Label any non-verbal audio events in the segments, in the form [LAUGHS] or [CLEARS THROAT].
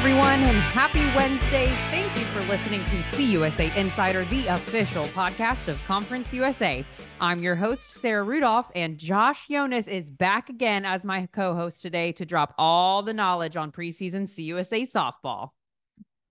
everyone, and happy Wednesday. Thank you for listening to CUSA Insider, the official podcast of Conference USA. I'm your host, Sarah Rudolph, and Josh Jonas is back again as my co host today to drop all the knowledge on preseason CUSA softball.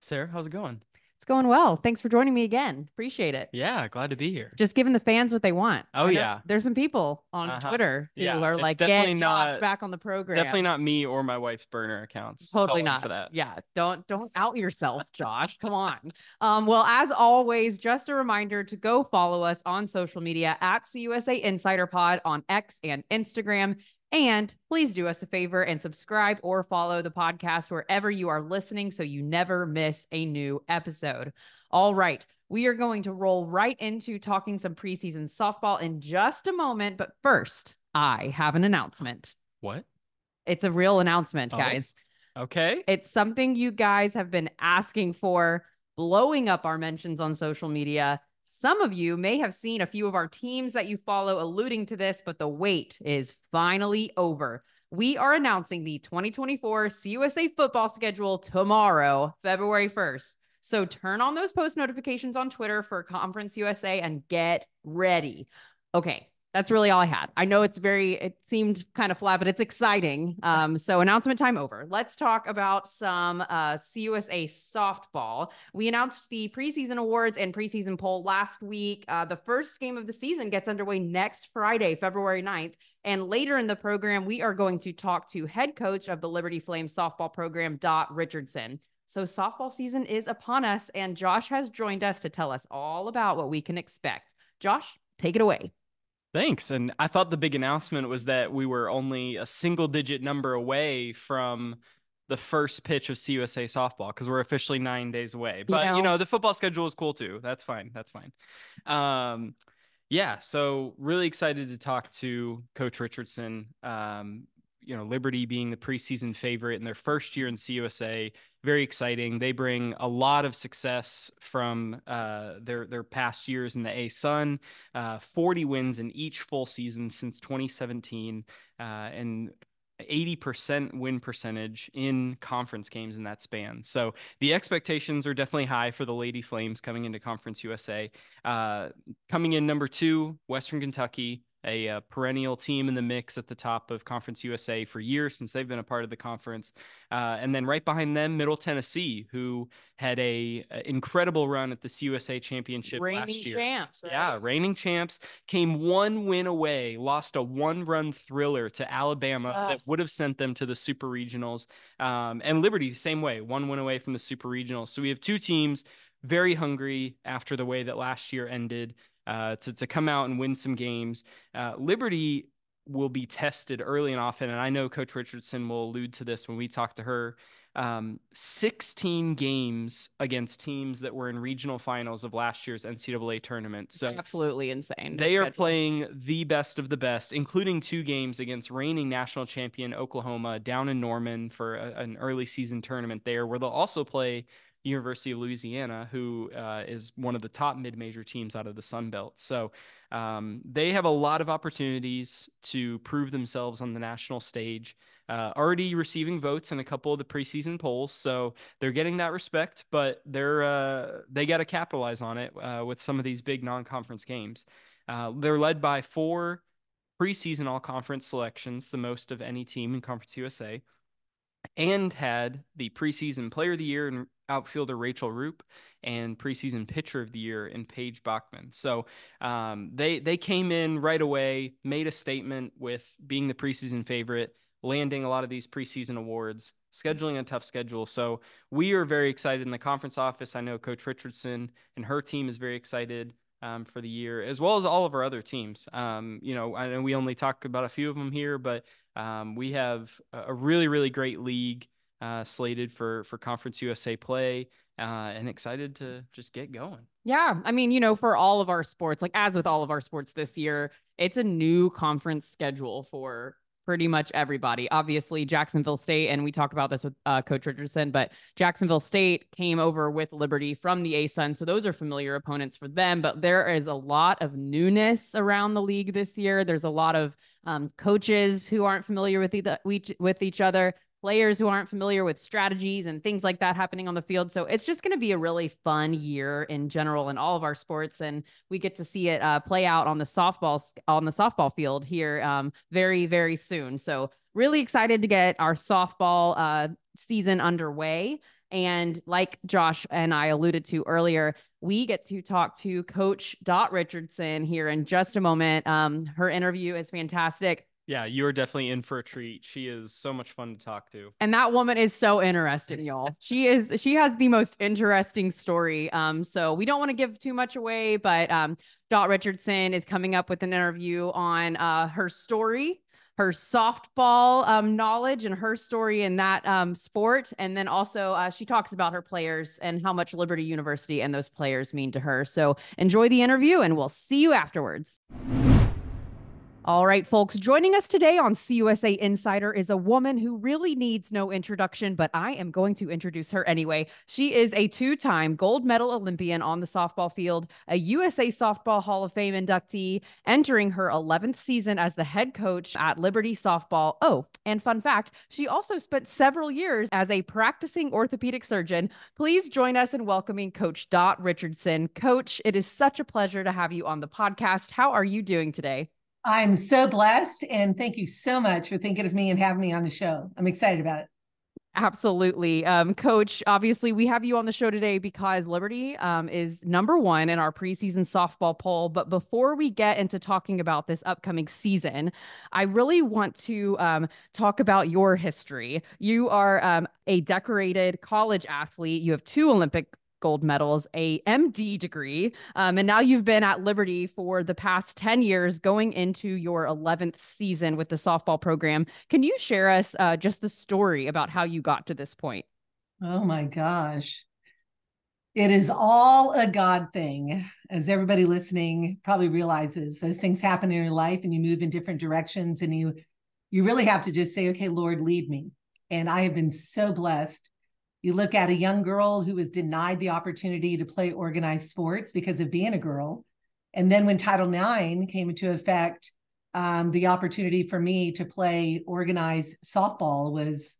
Sarah, how's it going? It's going well. Thanks for joining me again. Appreciate it. Yeah, glad to be here. Just giving the fans what they want. Oh yeah, there's some people on Uh-huh. Twitter who Yeah, are it's like, definitely "Get not- back on the program." definitely not me or my wife's burner accounts. Totally not. for that. Yeah, don't don't out yourself, Josh. Come on. Um, well, as always, just a reminder to go follow us on social media at CUSA Insider Pod on X and Instagram. And please do us a favor and subscribe or follow the podcast wherever you are listening so you never miss a new episode. All right. We are going to roll right into talking some preseason softball in just a moment. But first, I have an announcement. What? It's a real announcement, Oh. guys. Okay. It's something you guys have been asking for, blowing up our mentions on social media. Some of you may have seen a few of our teams that you follow alluding to this, but the wait is finally over. We are announcing the 2024 CUSA football schedule tomorrow, February 1st. So turn on those post notifications on Twitter for Conference USA and get ready. Okay, that's really all I had. I know it's very, it seemed kind of flat, but it's exciting. Um, so announcement time over. Let's talk about some uh, CUSA softball. We announced the preseason awards and preseason poll last week. Uh, the first game of the season gets underway next Friday, February 9th. And later in the program, we are going to talk to head coach of the Liberty Flames softball program, Dot Richardson. So softball season is upon us, and Josh has joined us to tell us all about what we can expect. Josh, take it away. Thanks. And I thought the big announcement was that we were only a single digit number away from the first pitch of CUSA softball because we're officially nine days away. But you know- know, the football schedule is cool too. That's fine. That's fine. Um, yeah. So really excited to talk to Coach Richardson. Um, you know, Liberty being the preseason favorite in their first year in CUSA, very exciting. They bring a lot of success from uh, their their past years in the ASUN. Uh, 40 wins in each full season since 2017, uh, and 80% win percentage in conference games in that span. So the expectations are definitely high for the Lady Flames coming into Conference USA. Uh, coming in number two, Western Kentucky, a, uh perennial team in the mix at the top of Conference USA for years since they've been a part of the conference. Uh, and then right behind them, Middle Tennessee, who had a, a incredible run at the CUSA championship Reigning last year. champs. right? Yeah, reigning champs came one win away, lost a one run thriller to Alabama that would have sent them to the super regionals. Um, and Liberty, the same way, one win away from the super regionals. So we have two teams very hungry after the way that last year ended uh, to, to come out and win some games. Uh, Liberty will be tested early and often. And I know Coach Richardson will allude to this when we talk to her um, 16 games against teams that were in regional finals of last year's NCAA tournament. So absolutely insane. they are playing the best of the best, including two games against reigning national champion Oklahoma down in Norman for a- an early season tournament there, where they'll also play University of Louisiana, who uh, is one of the top mid-major teams out of the Sun Belt. So um, they have a lot of opportunities to prove themselves on the national stage. Uh, already receiving votes in a couple of the preseason polls, so they're getting that respect. But they're uh, they got to capitalize on it uh, with some of these big non-conference games. Uh, they're led by four preseason all-conference selections, the most of any team in Conference USA, and had the preseason Player of the Year and outfielder Rachel Roop and preseason Pitcher of the Year in Paige Bachman. So um, they they came in right away, made a statement with being the preseason favorite, landing a lot of these preseason awards, scheduling a tough schedule. So we are very excited in the conference office. I know Coach Richardson and her team is very excited. Um, for the year, as well as all of our other teams. Um, you know, I know we only talk about a few of them here, but um, we have a really, really great league uh, slated for for Conference USA play, uh, and excited to just get going. Yeah. I mean, you know, for all of our sports, like as with all of our sports this year, it's a new conference schedule for pretty much everybody. Obviously, Jacksonville State, and we talk about this with uh, Coach Richardson, but Jacksonville State came over with Liberty from the ASUN. So those are familiar opponents for them. But there is a lot of newness around the league this year. There's a lot of um, coaches who aren't familiar with each, with each other, players who aren't familiar with strategies and things like that happening on the field. So it's just going to be a really fun year in general in all of our sports, and we get to see it uh, play out on the softball on the softball field here um, very very soon. So really excited to get our softball uh, season underway. And like Josh and I alluded to earlier, we get to talk to Coach Dot Richardson here in just a moment. Um, her interview is fantastic. Yeah, you are definitely in for a treat. She is so much fun to talk to. And that woman is so interesting, [LAUGHS] y'all. She is she has the most interesting story. Um, so we don't want to give too much away, but um Dot Richardson is coming up with an interview on uh her story her softball um, knowledge and her story in that um, sport. And then also, uh, she talks about her players and how much Liberty University and those players mean to her. So enjoy the interview, and we'll see you afterwards. All right, folks, joining us today on CUSA Insider is a woman who really needs no introduction, but I am going to introduce her anyway. She is a two time gold medal Olympian on the softball field, a USA Softball Hall of Fame inductee, entering her 11th season as the head coach at Liberty Softball. Oh, and fun fact, she also spent several years as a practicing orthopedic surgeon. Please join us in welcoming Coach Dot Richardson. Coach, it is such a pleasure to have you on the podcast. How are you doing today? I'm so blessed. And thank you so much for thinking of me and having me on the show. I'm excited about it. Absolutely. Um, Coach, obviously, we have you on the show today because Liberty um, is number one in our preseason softball poll. But before we get into talking about this upcoming season, I really want to um, talk about your history. You are um, a decorated college athlete, you have two Olympic gold medals, a MD degree, um, and now you've been at Liberty for the past 10 years, going into your 11th season with the softball program. Can you share us uh, just the story about how you got to this point? Oh my gosh. It is all a God thing, as everybody listening probably realizes. Those things happen in your life, and you move in different directions, and you you really have to just say, "Okay, Lord, lead me." And I have been so blessed you look at a young girl who was denied the opportunity to play organized sports because of being a girl. And then when Title IX came into effect, um, the opportunity for me to play organized softball was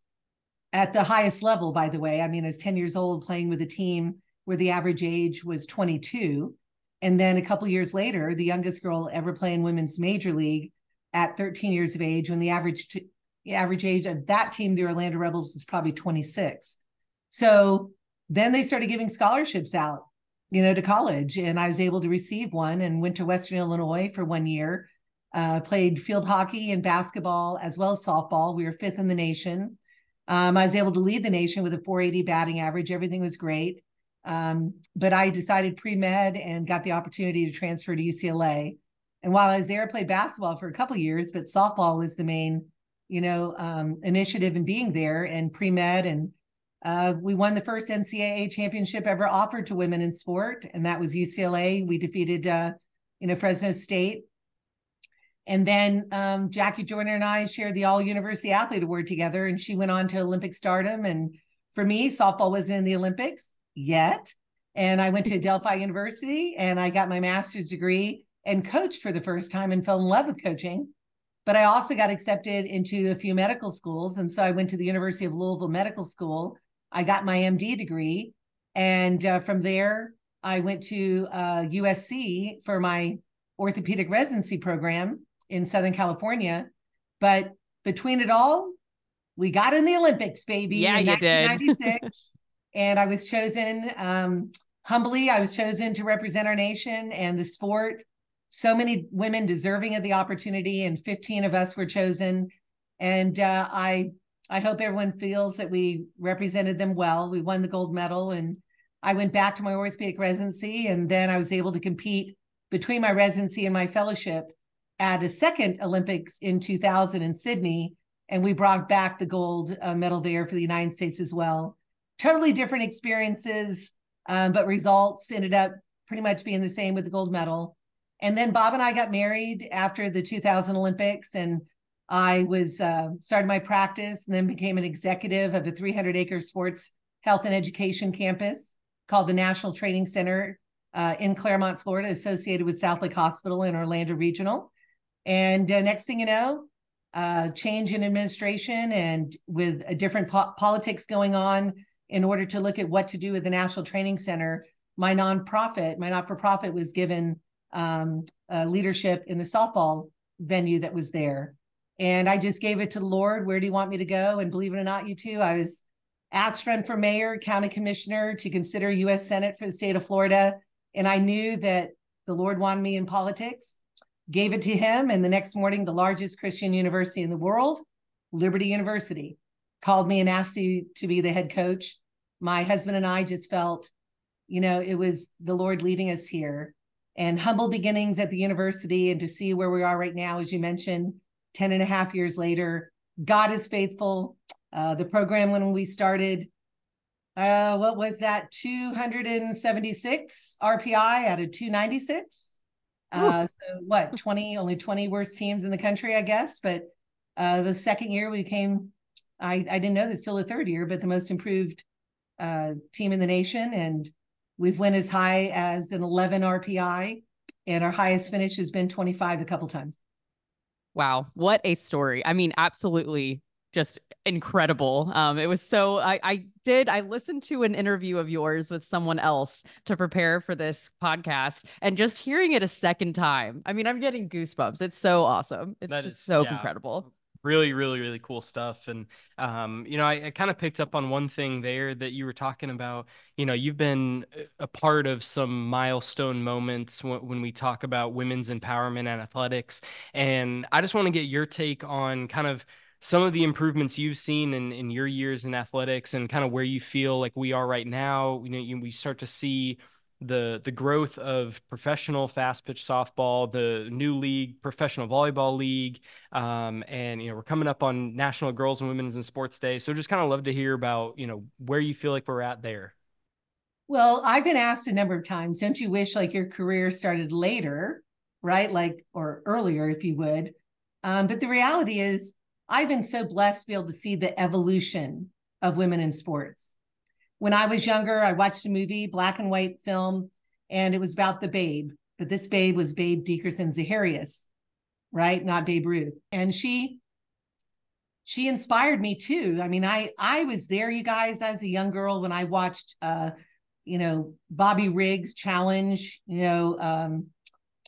at the highest level, by the way. I mean, I was 10 years old playing with a team where the average age was 22. And then a couple years later, the youngest girl ever playing women's major league at 13 years of age, when the average t- average age of that team, the Orlando Rebels, is probably 26. So then they started giving scholarships out, you know, to college. And I was able to receive one and went to Western Illinois for one year. Uh, played field hockey and basketball as well as softball. We were fifth in the nation. Um, I was able to lead the nation with a 480 batting average. Everything was great. Um, but I decided pre med and got the opportunity to transfer to UCLA. And while I was there, I played basketball for a couple years, but softball was the main, you know, um, initiative in being there and pre med and uh, we won the first NCAA championship ever offered to women in sport, and that was UCLA. We defeated, uh, you know, Fresno State. And then um, Jackie Joyner and I shared the All University Athlete Award together, and she went on to Olympic stardom. And for me, softball wasn't in the Olympics yet. And I went to Adelphi University and I got my master's degree and coached for the first time and fell in love with coaching. But I also got accepted into a few medical schools. And so I went to the University of Louisville Medical School I got my MD degree. And uh, from there, I went to uh, USC for my orthopedic residency program in Southern California. But between it all, we got in the Olympics, baby. Yeah, in you 1996. did. [LAUGHS] and I was chosen, um, humbly, I was chosen to represent our nation and the sport. So many women deserving of the opportunity, and 15 of us were chosen. And uh, I I hope everyone feels that we represented them well. We won the gold medal, and I went back to my orthopedic residency, and then I was able to compete between my residency and my fellowship at a second Olympics in 2000 in Sydney, and we brought back the gold uh, medal there for the United States as well. Totally different experiences, um, but results ended up pretty much being the same with the gold medal. And then Bob and I got married after the 2000 Olympics, and I was uh, started my practice and then became an executive of a 300 acre sports health and education campus called the National Training Center uh, in Clermont, Florida, associated with South Lake Hospital and Orlando Regional. And uh, next thing you know, uh, change in administration and with a different po- politics going on in order to look at what to do with the National Training Center, my nonprofit, my not for profit, was given um, uh, leadership in the softball venue that was there. And I just gave it to the Lord. Where do you want me to go? And believe it or not, you two, I was asked run for mayor, county commissioner to consider U.S. Senate for the state of Florida. And I knew that the Lord wanted me in politics, gave it to him. And the next morning, the largest Christian university in the world, Liberty University, called me and asked me to be the head coach. My husband and I just felt, you know, it was the Lord leading us here and humble beginnings at the university and to see where we are right now, as you mentioned, 10 and a half years later. God is faithful. Uh, the program when we started, uh, what was that? 276 RPI out of 296. Uh, so what, 20, only 20 worst teams in the country, I guess. But uh, the second year we came, I, I didn't know this till the third year, but the most improved uh, team in the nation. And we've went as high as an 11 RPI and our highest finish has been 25 a couple times. Wow, what a story. I mean, absolutely just incredible. Um, it was so I, I did I listened to an interview of yours with someone else to prepare for this podcast, and just hearing it a second time. I mean, I'm getting goosebumps. It's so awesome. It's that just is, so yeah. incredible really really really cool stuff and um, you know i, I kind of picked up on one thing there that you were talking about. You know you've been a part of some milestone moments w- when we talk about women's empowerment and athletics and i just want to get your take on kind of some of the improvements you've seen in, in your years in athletics and kind of where you feel like we are right now. You know you, we start to see the the growth of professional fast pitch softball, the new league, professional volleyball league, um, and you know we're coming up on National Girls and Women's in Sports Day. So just kind of love to hear about you know where you feel like we're at there. Well, I've been asked a number of times, don't you wish like your career started later, right? Like or earlier, if you would. Um, but the reality is, I've been so blessed to be able to see the evolution of women in sports when I was younger, I watched a movie, black and white film, and it was about the babe. But this babe was Babe Didrikson Zaharias, right? Not Babe Ruth. And she she inspired me too. I mean, I I was there, you guys, as a young girl when I watched uh, you know, Bobby Riggs challenge, you know, um,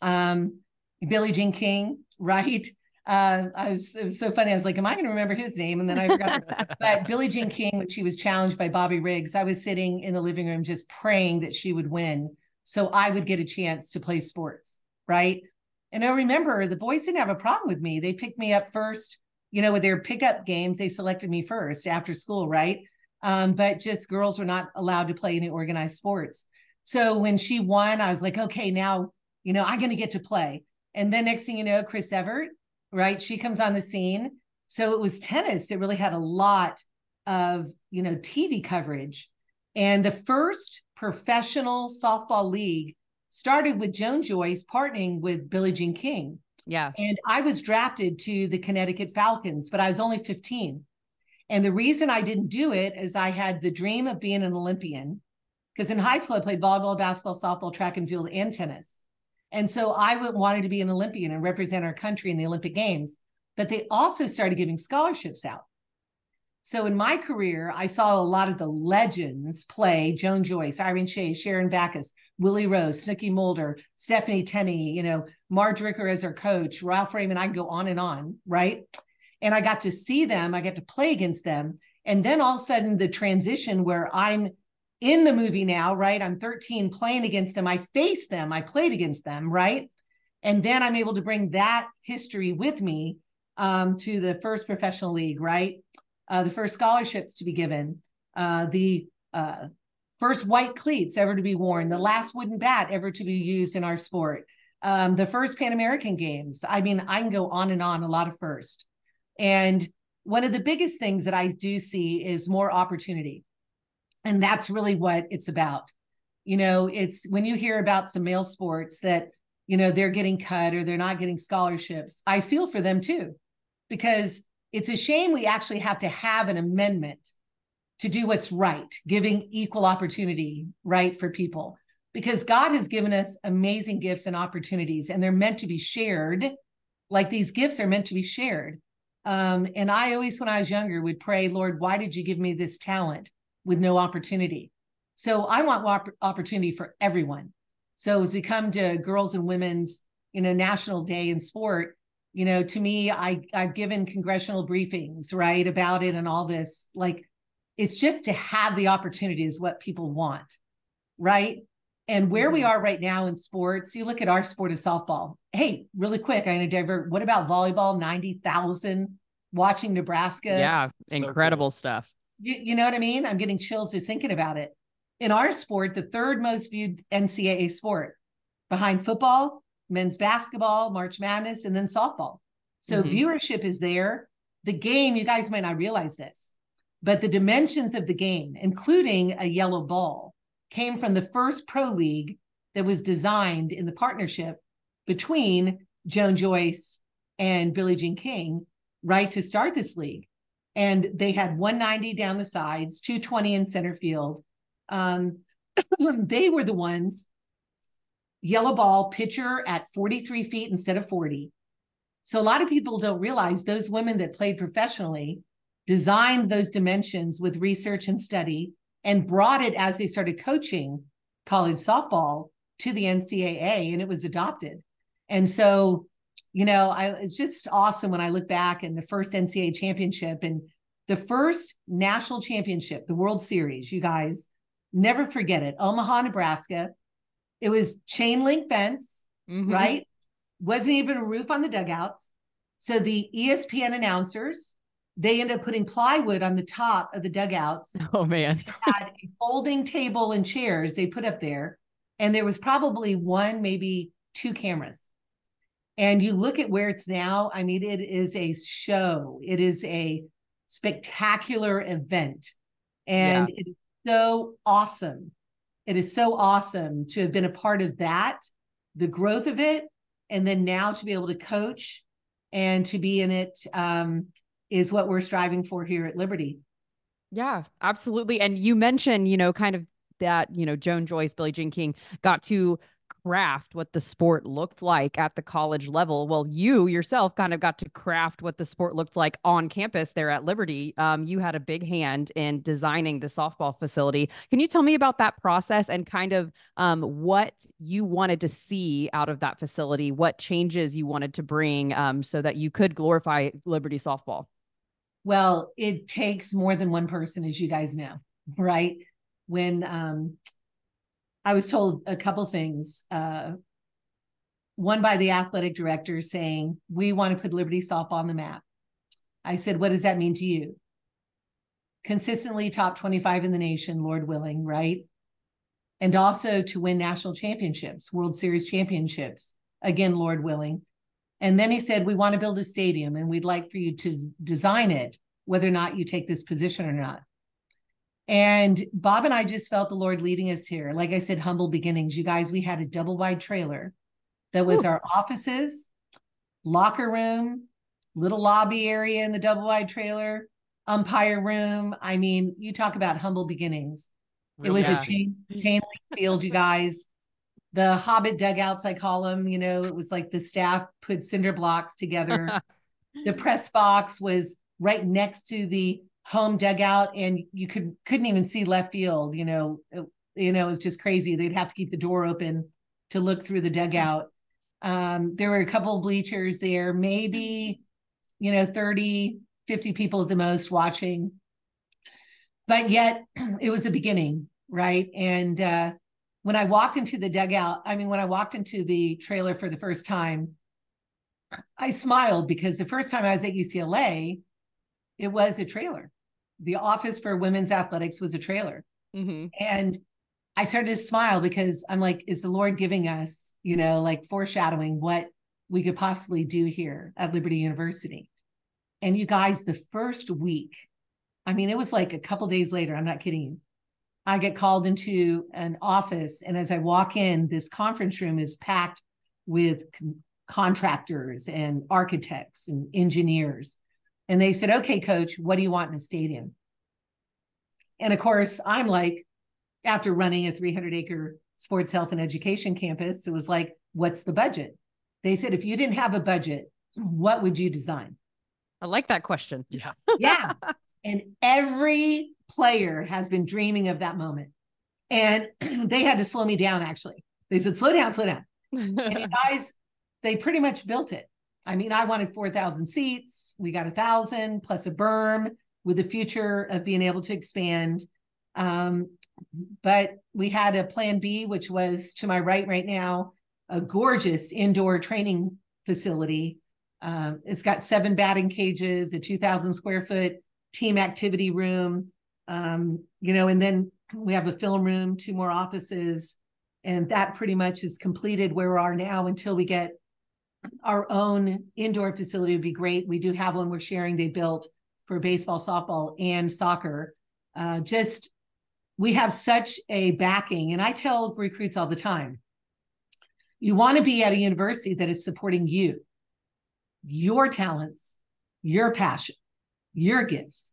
um, Billie Jean King, [LAUGHS] right? Uh, I was it was so funny. I was like, "Am I going to remember his name?" And then I forgot. [LAUGHS] but Billie Jean King, when she was challenged by Bobby Riggs, I was sitting in the living room just praying that she would win, so I would get a chance to play sports, right? And I remember the boys didn't have a problem with me. They picked me up first, you know, with their pickup games. They selected me first after school, right? Um, but just girls were not allowed to play any organized sports. So when she won, I was like, okay, now you know I'm going to get to play. And then next thing you know, Chris Evert right? She comes on the scene. So it was tennis. It really had a lot of, you know, TV coverage. And the first professional softball league started with Joan Joyce partnering with Billie Jean King. Yeah. And I was drafted to the Connecticut Falcons, but I was only 15. And the reason I didn't do it is I had the dream of being an Olympian. Because in high school, I played volleyball, basketball, softball, track and field, and tennis. And so I wanted to be an Olympian and represent our country in the Olympic Games. But they also started giving scholarships out. So in my career, I saw a lot of the legends play Joan Joyce, Irene Shea, Sharon Backus, Willie Roze, Snooky Mulder, Stephanie Tenney, you know, Marge Ricker as her coach, Ralph Raymond. I go on and on, right? And I got to see them, I get to play against them. And then all of a sudden, the transition where I'm in the movie now, right? I'm 13 playing against them. I faced them, I played against them, right? And then I'm able to bring that history with me um, to the first professional league, right? Uh, the first scholarships to be given, uh, the uh, first white cleats ever to be worn, the last wooden bat ever to be used in our sport, um, the first Pan American Games. I mean, I can go on and on, a lot of first. And one of the biggest things that I do see is more opportunity. And that's really what it's about. You know, it's when you hear about some male sports that, you know, they're getting cut or they're not getting scholarships, I feel for them too, because it's a shame we actually have to have an amendment to do what's right, giving equal opportunity, right, for people. Because God has given us amazing gifts and opportunities, and they're meant to be shared Like these gifts are meant to be shared. Um, and I always, when I was younger, would pray, Lord, why did you give me this talent with no opportunity? So I want op- opportunity for everyone. So as we come to Girls and Women's, you know, National Day in sport, you know, to me, I I've given congressional briefings, right, about it and all this. Like, it's just to have the opportunity is what people want, right? And where we mm-hmm. are right now in sports, you look at our sport of softball. Hey, really quick, I'm going to divert. What about volleyball? 90,000 watching Nebraska. Yeah, incredible so cool. stuff. You, you know what I mean? I'm getting chills just thinking about it. In our sport, the third most viewed NCAA sport behind football, men's basketball, March Madness, and then softball. So mm-hmm. viewership is there. The game, you guys might not realize this, but the dimensions of the game, including a yellow ball, came from the first pro league that was designed in the partnership between Joan Joyce and Billie Jean King, right, to start this league. And they had 190 down the sides, 220 in center field. Um, [CLEARS THROAT] they were the ones, yellow ball pitcher at 43 feet instead of 40. So a lot of people don't realize those women that played professionally designed those dimensions with research and study and brought it as they started coaching college softball to the NCAA and it was adopted. And so, you know, I it's just awesome when I look back and the first NCAA championship and the first national championship, the World Series, you guys never forget it. Omaha, Nebraska. It was chain link fence, mm-hmm. right? Wasn't even a roof on the dugouts. So the ESPN announcers they ended up putting plywood on the top of the dugouts. [LAUGHS] Oh man. had a folding table and chairs they put up there. And there was probably one, maybe two cameras. And you look at where it's now, I mean, it is a show. It is a spectacular event. And yeah. it is so awesome. It is so awesome to have been a part of that, the growth of it, and then now to be able to coach and to be in it um, is what we're striving for here at Liberty. Yeah, absolutely. And you mentioned, you know, kind of that, you know, Joan Joyce, Billie Jean King got to craft what the sport looked like at the college level. Well, you yourself kind of got to craft what the sport looked like on campus there at Liberty. Um, you had a big hand in designing the softball facility. Can you tell me about that process and kind of um, what you wanted to see out of that facility? What changes you wanted to bring um, so that you could glorify Liberty softball? Well, it takes more than one person, as you guys know, right? When um, I was told a couple things, uh, one by the athletic director saying, We want to put Liberty softball on the map. I said, What does that mean to you? Consistently top 25 in the nation, Lord willing, right? And also to win national championships, World Series championships, again, Lord willing. And then he said, We want to build a stadium and we'd like for you to design it, whether or not you take this position or not. And Bob and I just felt the Lord leading us here. Like I said, humble beginnings. You guys, we had a double wide trailer that was Ooh. our offices, locker room, little lobby area in the double wide trailer, umpire room. I mean, you talk about humble beginnings. It was yeah. a chain, chain field, you guys the hobbit dugouts i call them you know it was like the staff put cinder blocks together [LAUGHS] the press box was right next to the home dugout and you could couldn't even see left field you know it, you know it was just crazy. They'd have to keep the door open to look through the dugout. Um, there were a couple of bleachers there maybe you know 30 50 people at the most watching. But yet [CLEARS THROAT] it was a beginning right? And uh when I walked into the dugout, I mean, when I walked into the trailer for the first time, I smiled because the first time I was at UCLA, it was a trailer. The office for women's athletics was a trailer. Mm-hmm. And I started to smile because I'm like, is the Lord giving us, you know, like foreshadowing what we could possibly do here at Liberty University? And you guys, the first week, I mean, it was like a couple days later, I'm not kidding you. I get called into an office, and as I walk in, this conference room is packed with con- contractors and architects and engineers. And they said, Okay, coach, what do you want in a stadium? And of course, I'm like, after running a 300 acre sports health and education campus, it was like, What's the budget? They said, If you didn't have a budget, what would you design? I like that question. Yeah. [LAUGHS] Yeah. and every player has been dreaming of that moment. And [CLEARS THROAT] they had to slow me down, actually. They said, slow down, slow down. [LAUGHS] and you guys, they pretty much built it. I mean, I wanted 4,000 seats. We got a thousand plus a berm with the future of being able to expand. Um, but we had a plan B, which was to my right right now, a gorgeous indoor training facility. Um, it's got seven batting cages, a 2,000 square foot team activity room, um, you know, and then we have a film room, two more offices, and that pretty much is completed where we are now until we get our own indoor facility would be great. We do have one we're sharing they built for baseball, softball, and soccer. Uh, just we have such a backing, and I tell recruits all the time you want to be at a university that is supporting you, your talents, your passion, your gifts.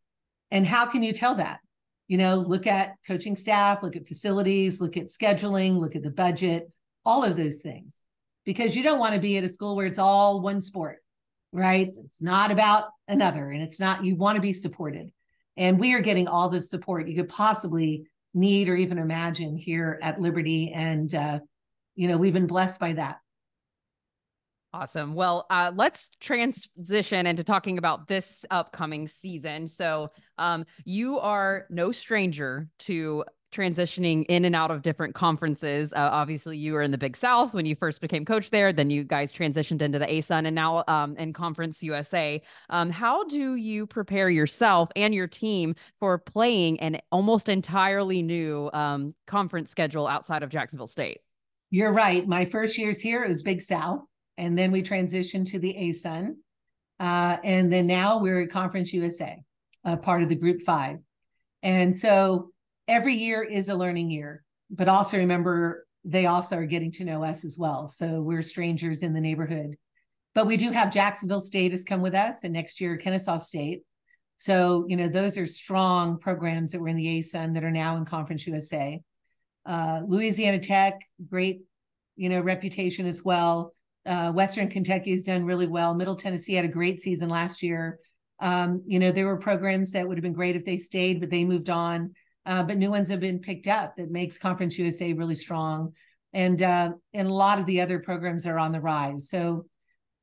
And how can you tell that? You know, look at coaching staff, look at facilities, look at scheduling, look at the budget, all of those things. Because you don't want to be at a school where it's all one sport, right? It's not about another, and it's not, you want to be supported. And we are getting all the support you could possibly need or even imagine here at Liberty. And uh, you know, we've been blessed by that. Awesome. Well, uh, let's transition into talking about this upcoming season. So, um, you are no stranger to transitioning in and out of different conferences. Uh, obviously, you were in the Big South when you first became coach there. Then you guys transitioned into the ASUN and now um, in Conference USA. Um, how do you prepare yourself and your team for playing an almost entirely new um, conference schedule outside of Jacksonville State? You're right. My first years here, was Big South. And then we transitioned to the ASUN. Uh, and then now we're at Conference USA, a part of the Group Five. And so every year is a learning year, but also remember they also are getting to know us as well. So we're strangers in the neighborhood. But we do have Jacksonville State has come with us, and next year Kennesaw State. So, you know, those are strong programs that were in the ASUN that are now in Conference USA. Uh, Louisiana Tech, great, you know, reputation as well. Uh, Western Kentucky has done really well. Middle Tennessee had a great season last year. Um, you know, there were programs that would have been great if they stayed, but they moved on. Uh, but new ones have been picked up that makes Conference USA really strong. And uh, and a lot of the other programs are on the rise. So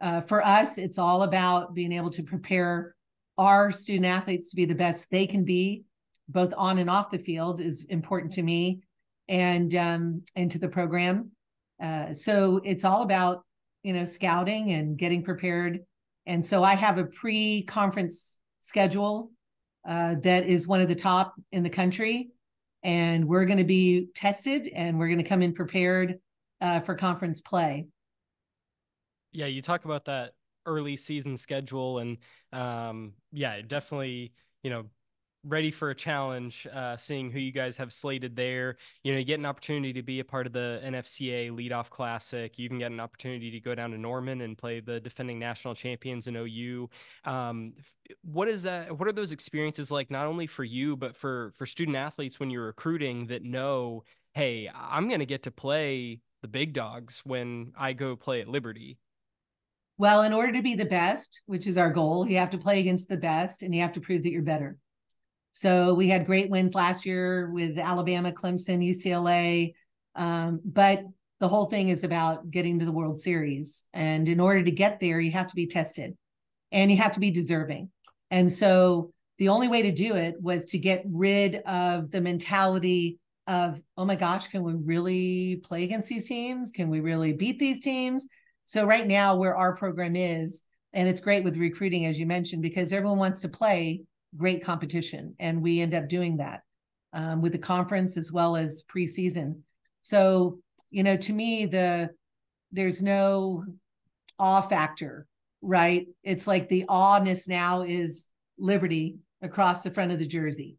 uh, for us, it's all about being able to prepare our student athletes to be the best they can be, both on and off the field, is important to me and um, to the program. Uh, so it's all about you know scouting and getting prepared. And so I have a pre-conference schedule uh, that is one of the top in the country, and we're going to be tested and we're going to come in prepared uh, for conference play. Yeah, you talk about that early season schedule, and um, yeah, definitely you know ready for a challenge, uh, seeing who you guys have slated there. You know, you get an opportunity to be a part of the NFCA Leadoff Classic. You can get an opportunity to go down to Norman and play the defending national champions in OU. Um, what is that? What are those experiences like, not only for you, but for for student athletes when you're recruiting that know, hey, I'm going to get to play the big dogs when I go play at Liberty. Well, in order to be the best, which is our goal, you have to play against the best and you have to prove that you're better. So we had great wins last year with Alabama, Clemson, UCLA. Um, but the whole thing is about getting to the World Series. And in order to get there, you have to be tested and you have to be deserving. And so the only way to do it was to get rid of the mentality of, oh my gosh, can we really play against these teams? Can we really beat these teams? So, right now, where our program is, and it's great with recruiting, as you mentioned, because everyone wants to play great competition. And we end up doing that um, with the conference as well as preseason. So, you know, to me, the there's no awe factor, right? It's like the awness now is liberty across the front of the jersey.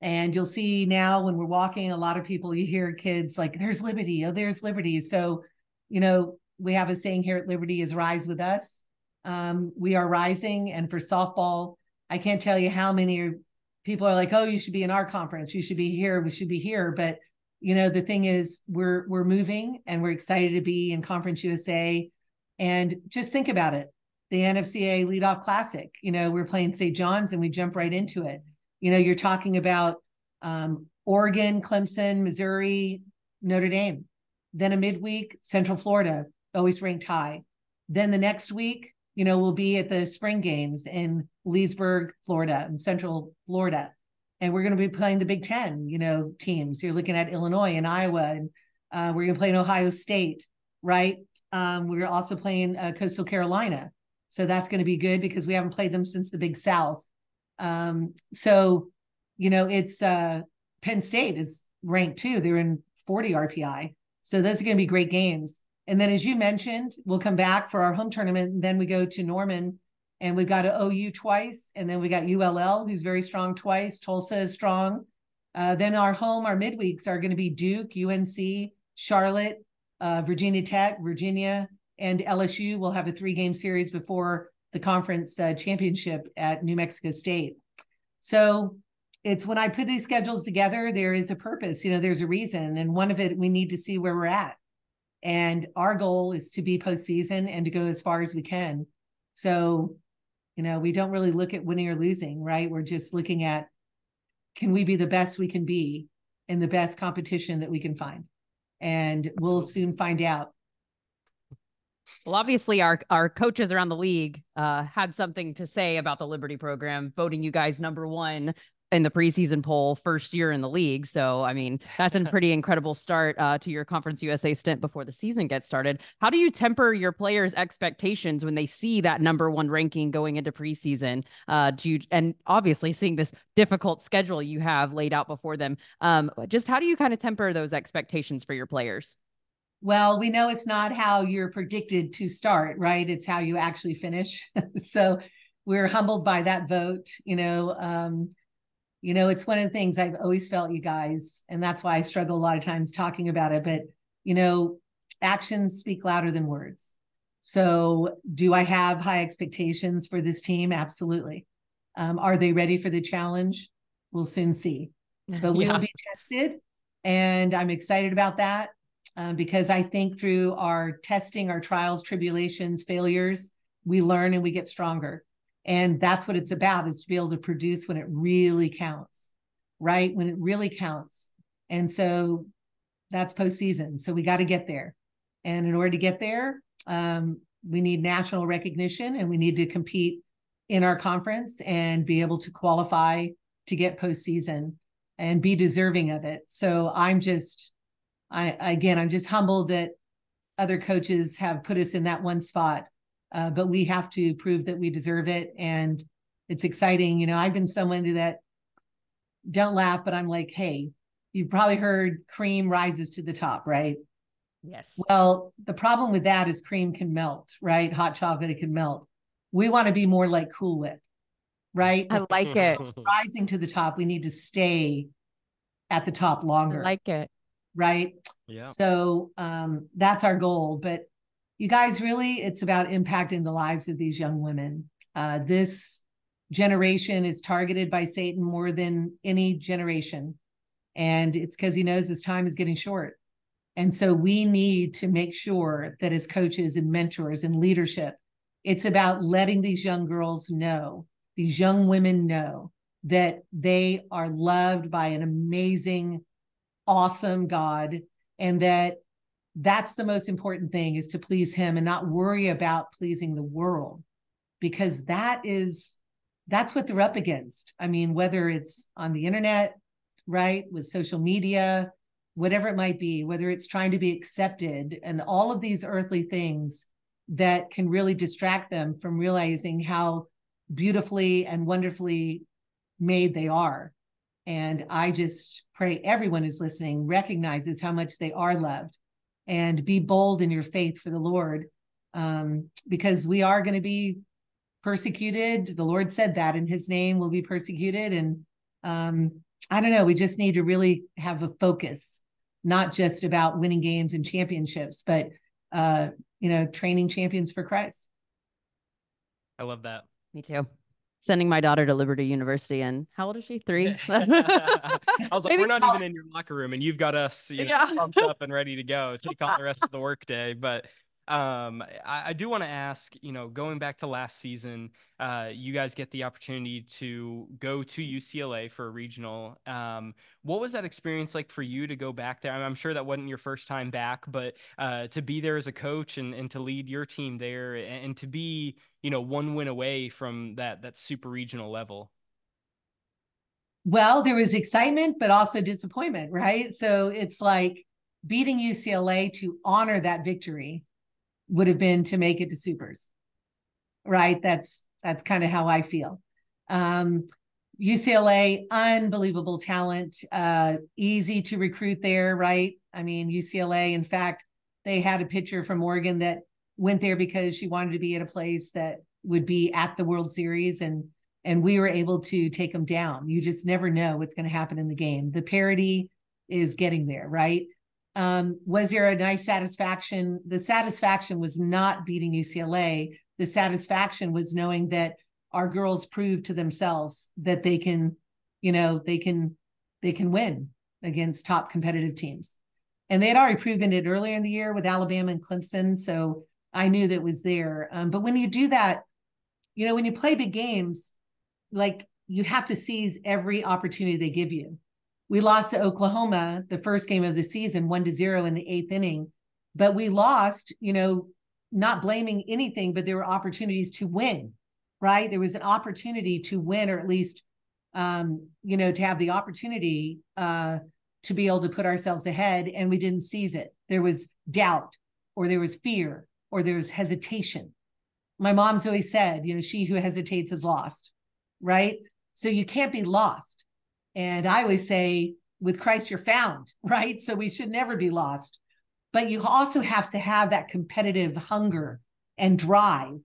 And you'll see now when we're walking, a lot of people you hear kids like, there's liberty, oh, there's liberty. So, you know, we have a saying here at Liberty is rise with us. Um, we are rising. And for softball, I can't tell you how many people are like, "Oh, you should be in our conference. You should be here. We should be here." But you know, the thing is, we're we're moving, and we're excited to be in Conference USA. And just think about it: the NFCA Leadoff Classic. You know, we're playing St. John's and we jump right into it. You know, you're talking about um, Oregon, Clemson, Missouri, Notre Dame. Then a midweek, Central Florida, always ranked high. Then the next week, you know, we'll be at the spring games in Leesburg, Florida, in Central Florida. And we're going to be playing the Big Ten, you know, teams. You're looking at Illinois and Iowa, and uh, we're going to play in Ohio State, right? Um, we're also playing uh, Coastal Carolina. So that's going to be good because we haven't played them since the Big South. Um, so, you know, it's uh, Penn State is ranked too. They're in 40 RPI. So those are going to be great games. And then, as you mentioned, we'll come back for our home tournament. And then we go to Norman and we've got a OU twice. And then we got ULL, who's very strong twice. Tulsa is strong. Uh, then our home, our midweeks are going to be Duke, UNC, Charlotte, uh, Virginia Tech, Virginia, and LSU We'll have a three game series before the conference uh, championship at New Mexico State. So it's when I put these schedules together, there is a purpose, you know, there's a reason. And one of it, we need to see where we're at. And our goal is to be postseason and to go as far as we can. So, you know, we don't really look at winning or losing, right? We're just looking at can we be the best we can be in the best competition that we can find? And Absolutely. we'll soon find out. Well, obviously, our our coaches around the league uh, had something to say about the Liberty program, voting you guys number one in the preseason poll, first year in the league. So, I mean, [LAUGHS] that's a pretty incredible start uh, to your Conference USA stint before the season gets started. How do you temper your players' expectations when they see that number one ranking going into preseason? Uh, do you, and obviously seeing this difficult schedule you have laid out before them, um, just how do you kind of temper those expectations for your players? Well, we know it's not how you're predicted to start, right? It's how you actually finish. [LAUGHS] so we're humbled by that vote. You know, um, you know, it's one of the things I've always felt, you guys, and that's why I struggle a lot of times talking about it. But, you know, actions speak louder than words. So, do I have high expectations for this team? Absolutely. Um, are they ready for the challenge? We'll soon see. [LAUGHS] But we yeah. be tested. And I'm excited about that um, because I think through our testing, our trials, tribulations, failures, we learn and we get stronger. And that's what it's about is to be able to produce when it really counts, right? When it really counts. And so that's postseason. So we got to get there. And in order to get there, um, we need national recognition and we need to compete in our conference and be able to qualify to get postseason and be deserving of it. So I'm just, I again, I'm just humbled that other coaches have put us in that one spot uh, but we have to prove that we deserve it. And it's exciting. You know, I've been someone that don't laugh, but I'm like, hey, you've probably heard cream rises to the top, right? Yes. Well, the problem with that is cream can melt, right? Hot chocolate, it can melt. We want to be more like Cool Whip, right? I like it. [LAUGHS] Rising to the top, we need to stay at the top longer. I like it. Right. Yeah. So um, that's our goal. But you guys really it's about impacting the lives of these young women. Uh, this generation is targeted by satan more than any generation. And it's because he knows his time is getting short. And so we need to make sure that as coaches and mentors and leadership it's about letting these young girls know these young women know that they are loved by an amazing awesome god and that that's the most important thing is to please him and not worry about pleasing the world because that is that's what they're up against. I mean whether it's on the internet right with social media whatever it might be whether it's trying to be accepted and all of these earthly things that can really distract them from realizing how beautifully and wonderfully made they are. And i just pray everyone who's listening recognizes how much they are loved and be bold in your faith for the Lord um, because we are going to be persecuted. The Lord said that in his name will be persecuted. And um, I don't know, we just need to really have a focus, not just about winning games and championships, but, uh, you know, training champions for Christ. I love that. Me too sending my daughter to Liberty University. And how old is she? Three. [LAUGHS] I was like, Maybe we're not even in your locker room, and you've got us you know, yeah. pumped up and ready to go. Take on the rest of the workday. But Um, I, I do want to ask, you know, going back to last season, uh, you guys get the opportunity to go to UCLA for a regional. Um, what was that experience like for you to go back there? I'm sure that wasn't your first time back, but uh, to be there as a coach and, and to lead your team there and, and to be, you know, one win away from that that super regional level. Well, there was excitement, but also disappointment, right? So it's like beating UCLA to honor that victory would have been to make it to supers, right? That's that's kind of how I feel. Um, UCLA, unbelievable talent, uh, easy to recruit there, right? I mean, UCLA, in fact, they had a pitcher from Oregon that went there because she wanted to be at a place that would be at the World Series and and we were able to take them down. You just never know what's going to happen in the game. The parity is getting there, right? Um, was there a nice satisfaction? The satisfaction was not beating UCLA. The satisfaction was knowing that our girls proved to themselves that they can, you know, they can they can win against top competitive teams. And they had already proven it earlier in the year with Alabama and Clemson. So I knew that was there. Um, but when you do that, you know, when you play big games, like you have to seize every opportunity they give you. We lost to Oklahoma the first game of the season, one to zero in the eighth inning, but we lost, you know, not blaming anything, but there were opportunities to win, right? There was an opportunity to win, or at least, um, you know, to have the opportunity uh, to be able to put ourselves ahead, and we didn't seize it. There was doubt, or there was fear, or there was hesitation. My mom's always said, you know, she who hesitates is lost right? So you can't be lost. And I always say, with Christ, you're found, [LAUGHS] right? So we should never be lost. But you also have to have that competitive hunger and drive,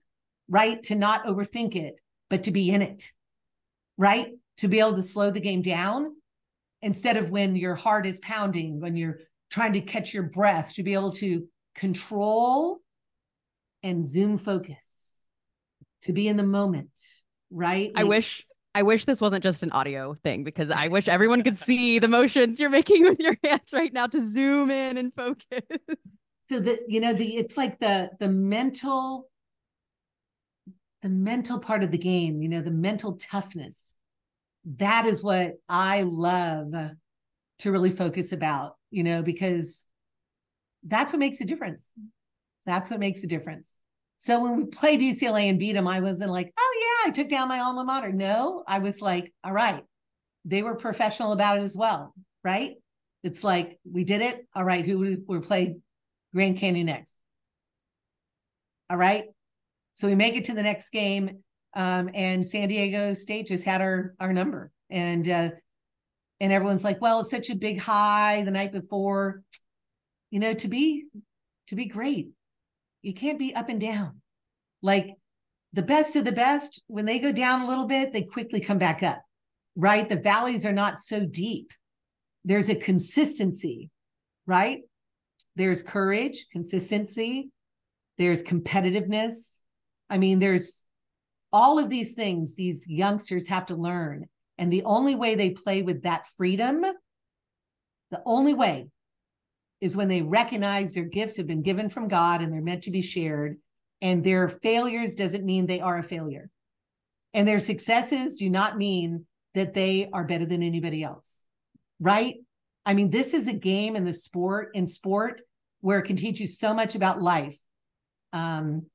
right? To not overthink it, but to be in it, right? To be able to slow the game down instead of when your heart is pounding, when you're trying to catch your breath, to be able to control and zoom focus, to be in the moment right? I wish I wish this wasn't just an audio thing because I wish everyone could [LAUGHS] see the motions you're making with your hands right now to zoom in and focus. So the you know the it's like the the mental the mental part of the game, you know, the mental toughness. That is what I love to really focus about, you know, because that's what makes a difference. That's what makes a difference. So when we played UCLA and beat them, I wasn't like, oh I took down my alma mater. No, I was like, all right. They were professional about it as well, right? It's like we did it. All right, who we're played Grand Canyon next? All right. So we make it to the next game. Um, and San Diego State just had our our number. And uh, and everyone's like, well, it's such a big high the night before. You know, to be to be great, you can't be up and down. Like the best of the best, when they go down a little bit, they quickly come back up, right? The valleys are not so deep. There's a consistency, right? There's courage, consistency, there's competitiveness. I mean, there's all of these things these youngsters have to learn. And the only way they play with that freedom, the only way is when they recognize their gifts have been given from God and they're meant to be shared. And their failures doesn't mean they are a failure. And their successes do not mean that they are better than anybody else. Right? I mean, this is a game in the sport, in sport, where it can teach you so much about life. Um,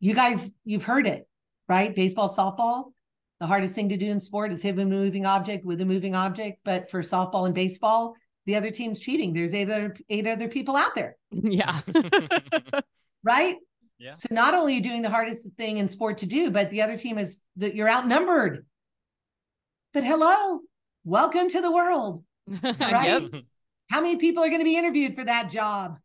you guys, you've heard it, right? Baseball, softball. The hardest thing to do in sport is hit a moving object with a moving object. But for softball and baseball, the other team's cheating. There's eight other eight other people out there. [LAUGHS] Yeah. [LAUGHS] right? Yeah. So not only are you doing the hardest thing in sport to do, but the other team is that you're outnumbered. But hello, welcome to the world. [LAUGHS] Right? Yep. How many people are going to be interviewed for that job?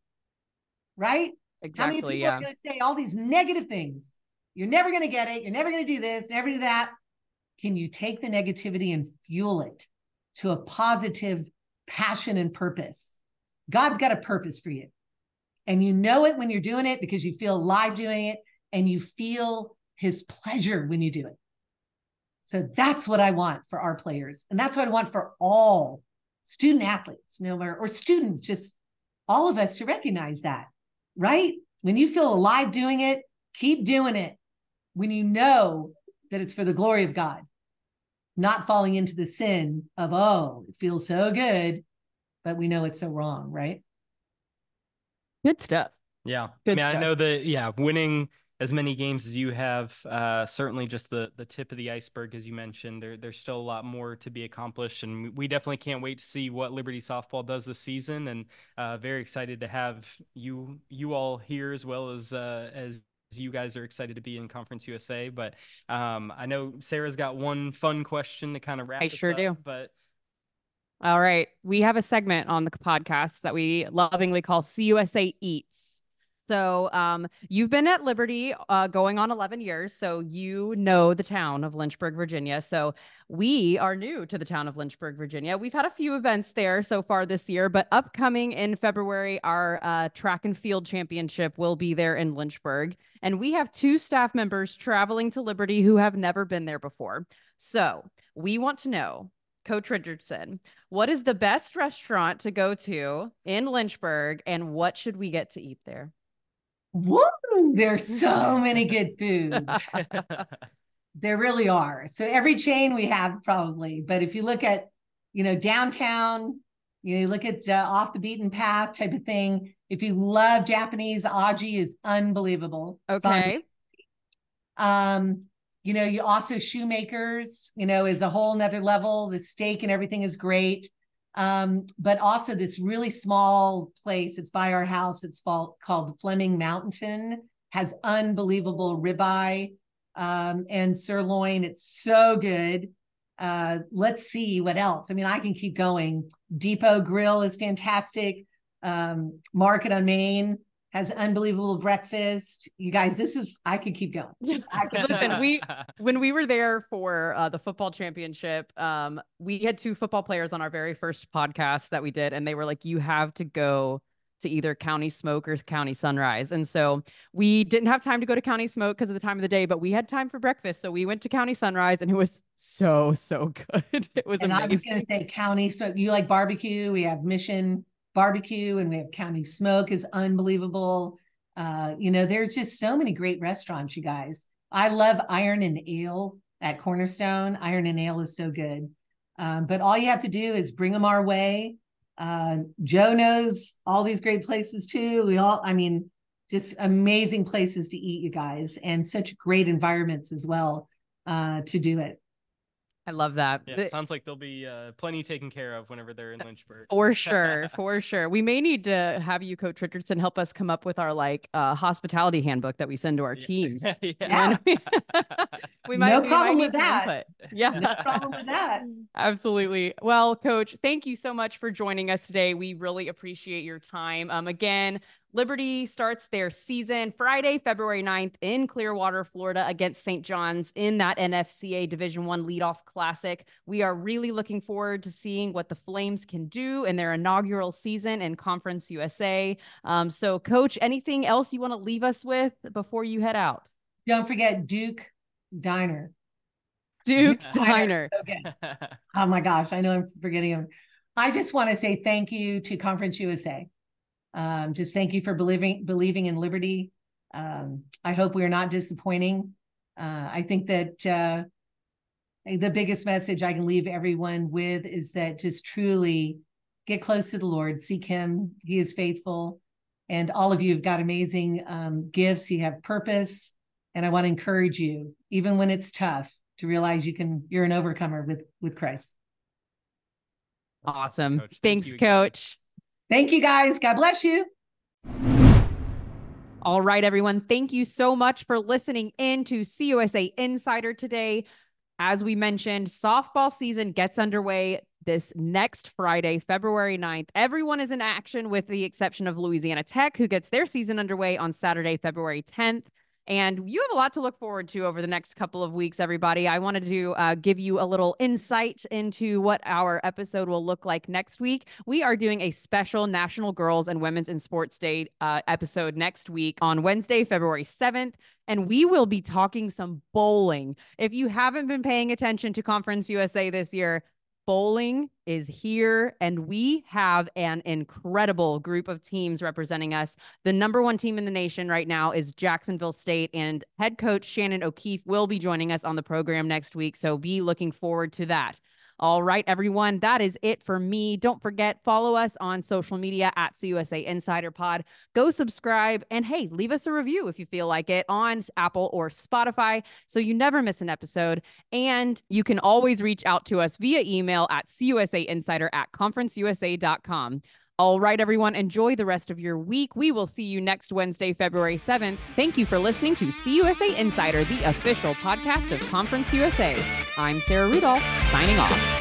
Right? Exactly. How many people yeah. are going to say all these negative things? You're never going to get it. You're never going to do this, never do that. Can you take the negativity and fuel it to a positive passion and purpose. God's got a purpose for you. And you know it when you're doing it because you feel alive doing it and you feel his pleasure when you do it. So that's what I want for our players. And that's what I want for all student athletes, no matter, or students, just all of us to recognize that, right? when you feel alive doing it, keep doing it. When you know that it's for the glory of God, not falling into the sin of, oh, it feels so good, but we know it's so wrong, right? Good stuff. Yeah. Good I mean, stuff. I know that, yeah, winning as many games as you have, uh, certainly just the the tip of the iceberg, as you mentioned. There, there's still a lot more to be accomplished, and we definitely can't wait to see what Liberty softball does this season. And uh, very excited to have you you all here as well as uh, as you guys are excited to be in Conference USA. But um, I know Sarah's got one fun question to kind of wrap. I sure up, do. But All right. We have a segment on the podcast that we lovingly call CUSA Eats. So, um, you've been at Liberty uh, going on 11 years. So, you know the town of Lynchburg, Virginia. So, we are new to the town of Lynchburg, Virginia. We've had a few events there so far this year, but upcoming in February, our uh, track and field championship will be there in Lynchburg. And we have two staff members traveling to Liberty who have never been there before. So, we want to know, Coach Richardson, what is the best restaurant to go to in Lynchburg and what should we get to eat there? Woo! There's [LAUGHS] so many good food. [LAUGHS] There really are. So every chain we have probably, but if you look at, you know, downtown, you know, you look at uh, off the beaten path type of thing. If you love Japanese, Aji is unbelievable. Okay. Um, you know, you also shoemakers, you know, is a whole nother level. The steak and everything is great. Um, but also this really small place, it's by our house, it's called Fleming Mountain, has unbelievable ribeye um, and sirloin. It's so good. Uh, let's see what else. I mean, I can keep going. Depot Grill is fantastic. Um, Market on Main has unbelievable breakfast. You guys, this is I could keep going. [LAUGHS] I could Listen, we when we were there for uh, the football championship, um, we had two football players on our very first podcast that we did, and they were like, "You have to go to either County Smoke or County Sunrise." And so we didn't have time to go to County Smoke because of the time of the day, but we had time for breakfast, so we went to County Sunrise, and it was so so [LAUGHS] good. It was and I was going to say county. So you like barbecue? We have Mission Barbecue, and we have County Smoke is unbelievable. Uh, you know, there's just so many great restaurants, you guys. I love Iron and Ale at Cornerstone. Iron and Ale is so good. Um, but all you have to do is bring them our way. Uh, Joe knows all these great places too. We all, I mean, just amazing places to eat, you guys, and such great environments as well uh, to do it. I love that. yeah, The- sounds like they'll be uh, plenty taken care of whenever they're in Lynchburg. For sure, [LAUGHS] for sure. We may need to have you, Coach Richardson, help us come up with our like uh, hospitality handbook that we send to our Yeah. teams. [LAUGHS] Yeah. When [LAUGHS] we, we might, No we problem need with that. input. Yeah. No problem with that. Absolutely. Well, Coach, thank you so much for joining us today. We really appreciate your time. Um, again, Liberty starts their season Friday, February 9th in Clearwater, Florida against St. John's in that NFCA Division 1 leadoff classic. We are really looking forward to seeing what the Flames can do in their inaugural season in Conference USA. Um, so coach, anything else you want to leave us with before you head out? Don't forget Duke Diner. Duke Duke Diner. So [LAUGHS] good. Oh my gosh, I know I'm forgetting them. I just want to say thank you to Conference USA. Um, just thank you for believing believing in liberty. Um, I hope we are not disappointing. Uh, I think that uh, the biggest message I can leave everyone with is that just truly get close to the Lord, seek Him. He is faithful, and all of you have got amazing um, gifts. You have purpose, and I want to encourage you, even when it's tough, to realize you can. You're an overcomer with with Christ. Awesome. Coach, thank Thanks, you coach. Thank you guys. God bless you. All right, everyone. Thank you so much for listening in to CUSA Insider today. As we mentioned, softball season gets underway this next Friday, February 9th. Everyone is in action with the exception of Louisiana Tech, who gets their season underway on Saturday, February 10th. And you have a lot to look forward to over the next couple of weeks, everybody. I wanted to uh, give you a little insight into what our episode will look like next week. We are doing a special National Girls and Women's in Sports Day uh, episode next week on Wednesday, February 7th. And we will be talking some bowling. If you haven't been paying attention to Conference USA this year, bowling is here, and we have an incredible group of teams representing us. The number one team in the nation right now is Jacksonville State, and head coach Shannon O'Keefe will be joining us on the program next week. So be looking forward to that. All right, everyone, that is it for me. Don't forget, follow us on social media at CUSA Insider Pod. Go subscribe and hey, leave us a review if you feel like it on Apple or Spotify so you never miss an episode. And you can always reach out to us via email at CUSA Insider at conferenceusa.com. All right, everyone, enjoy the rest of your week. We will see you next Wednesday, February 7th. Thank you for listening to CUSA Insider, the official podcast of Conference USA. I'm Sarah Rudolph, signing off.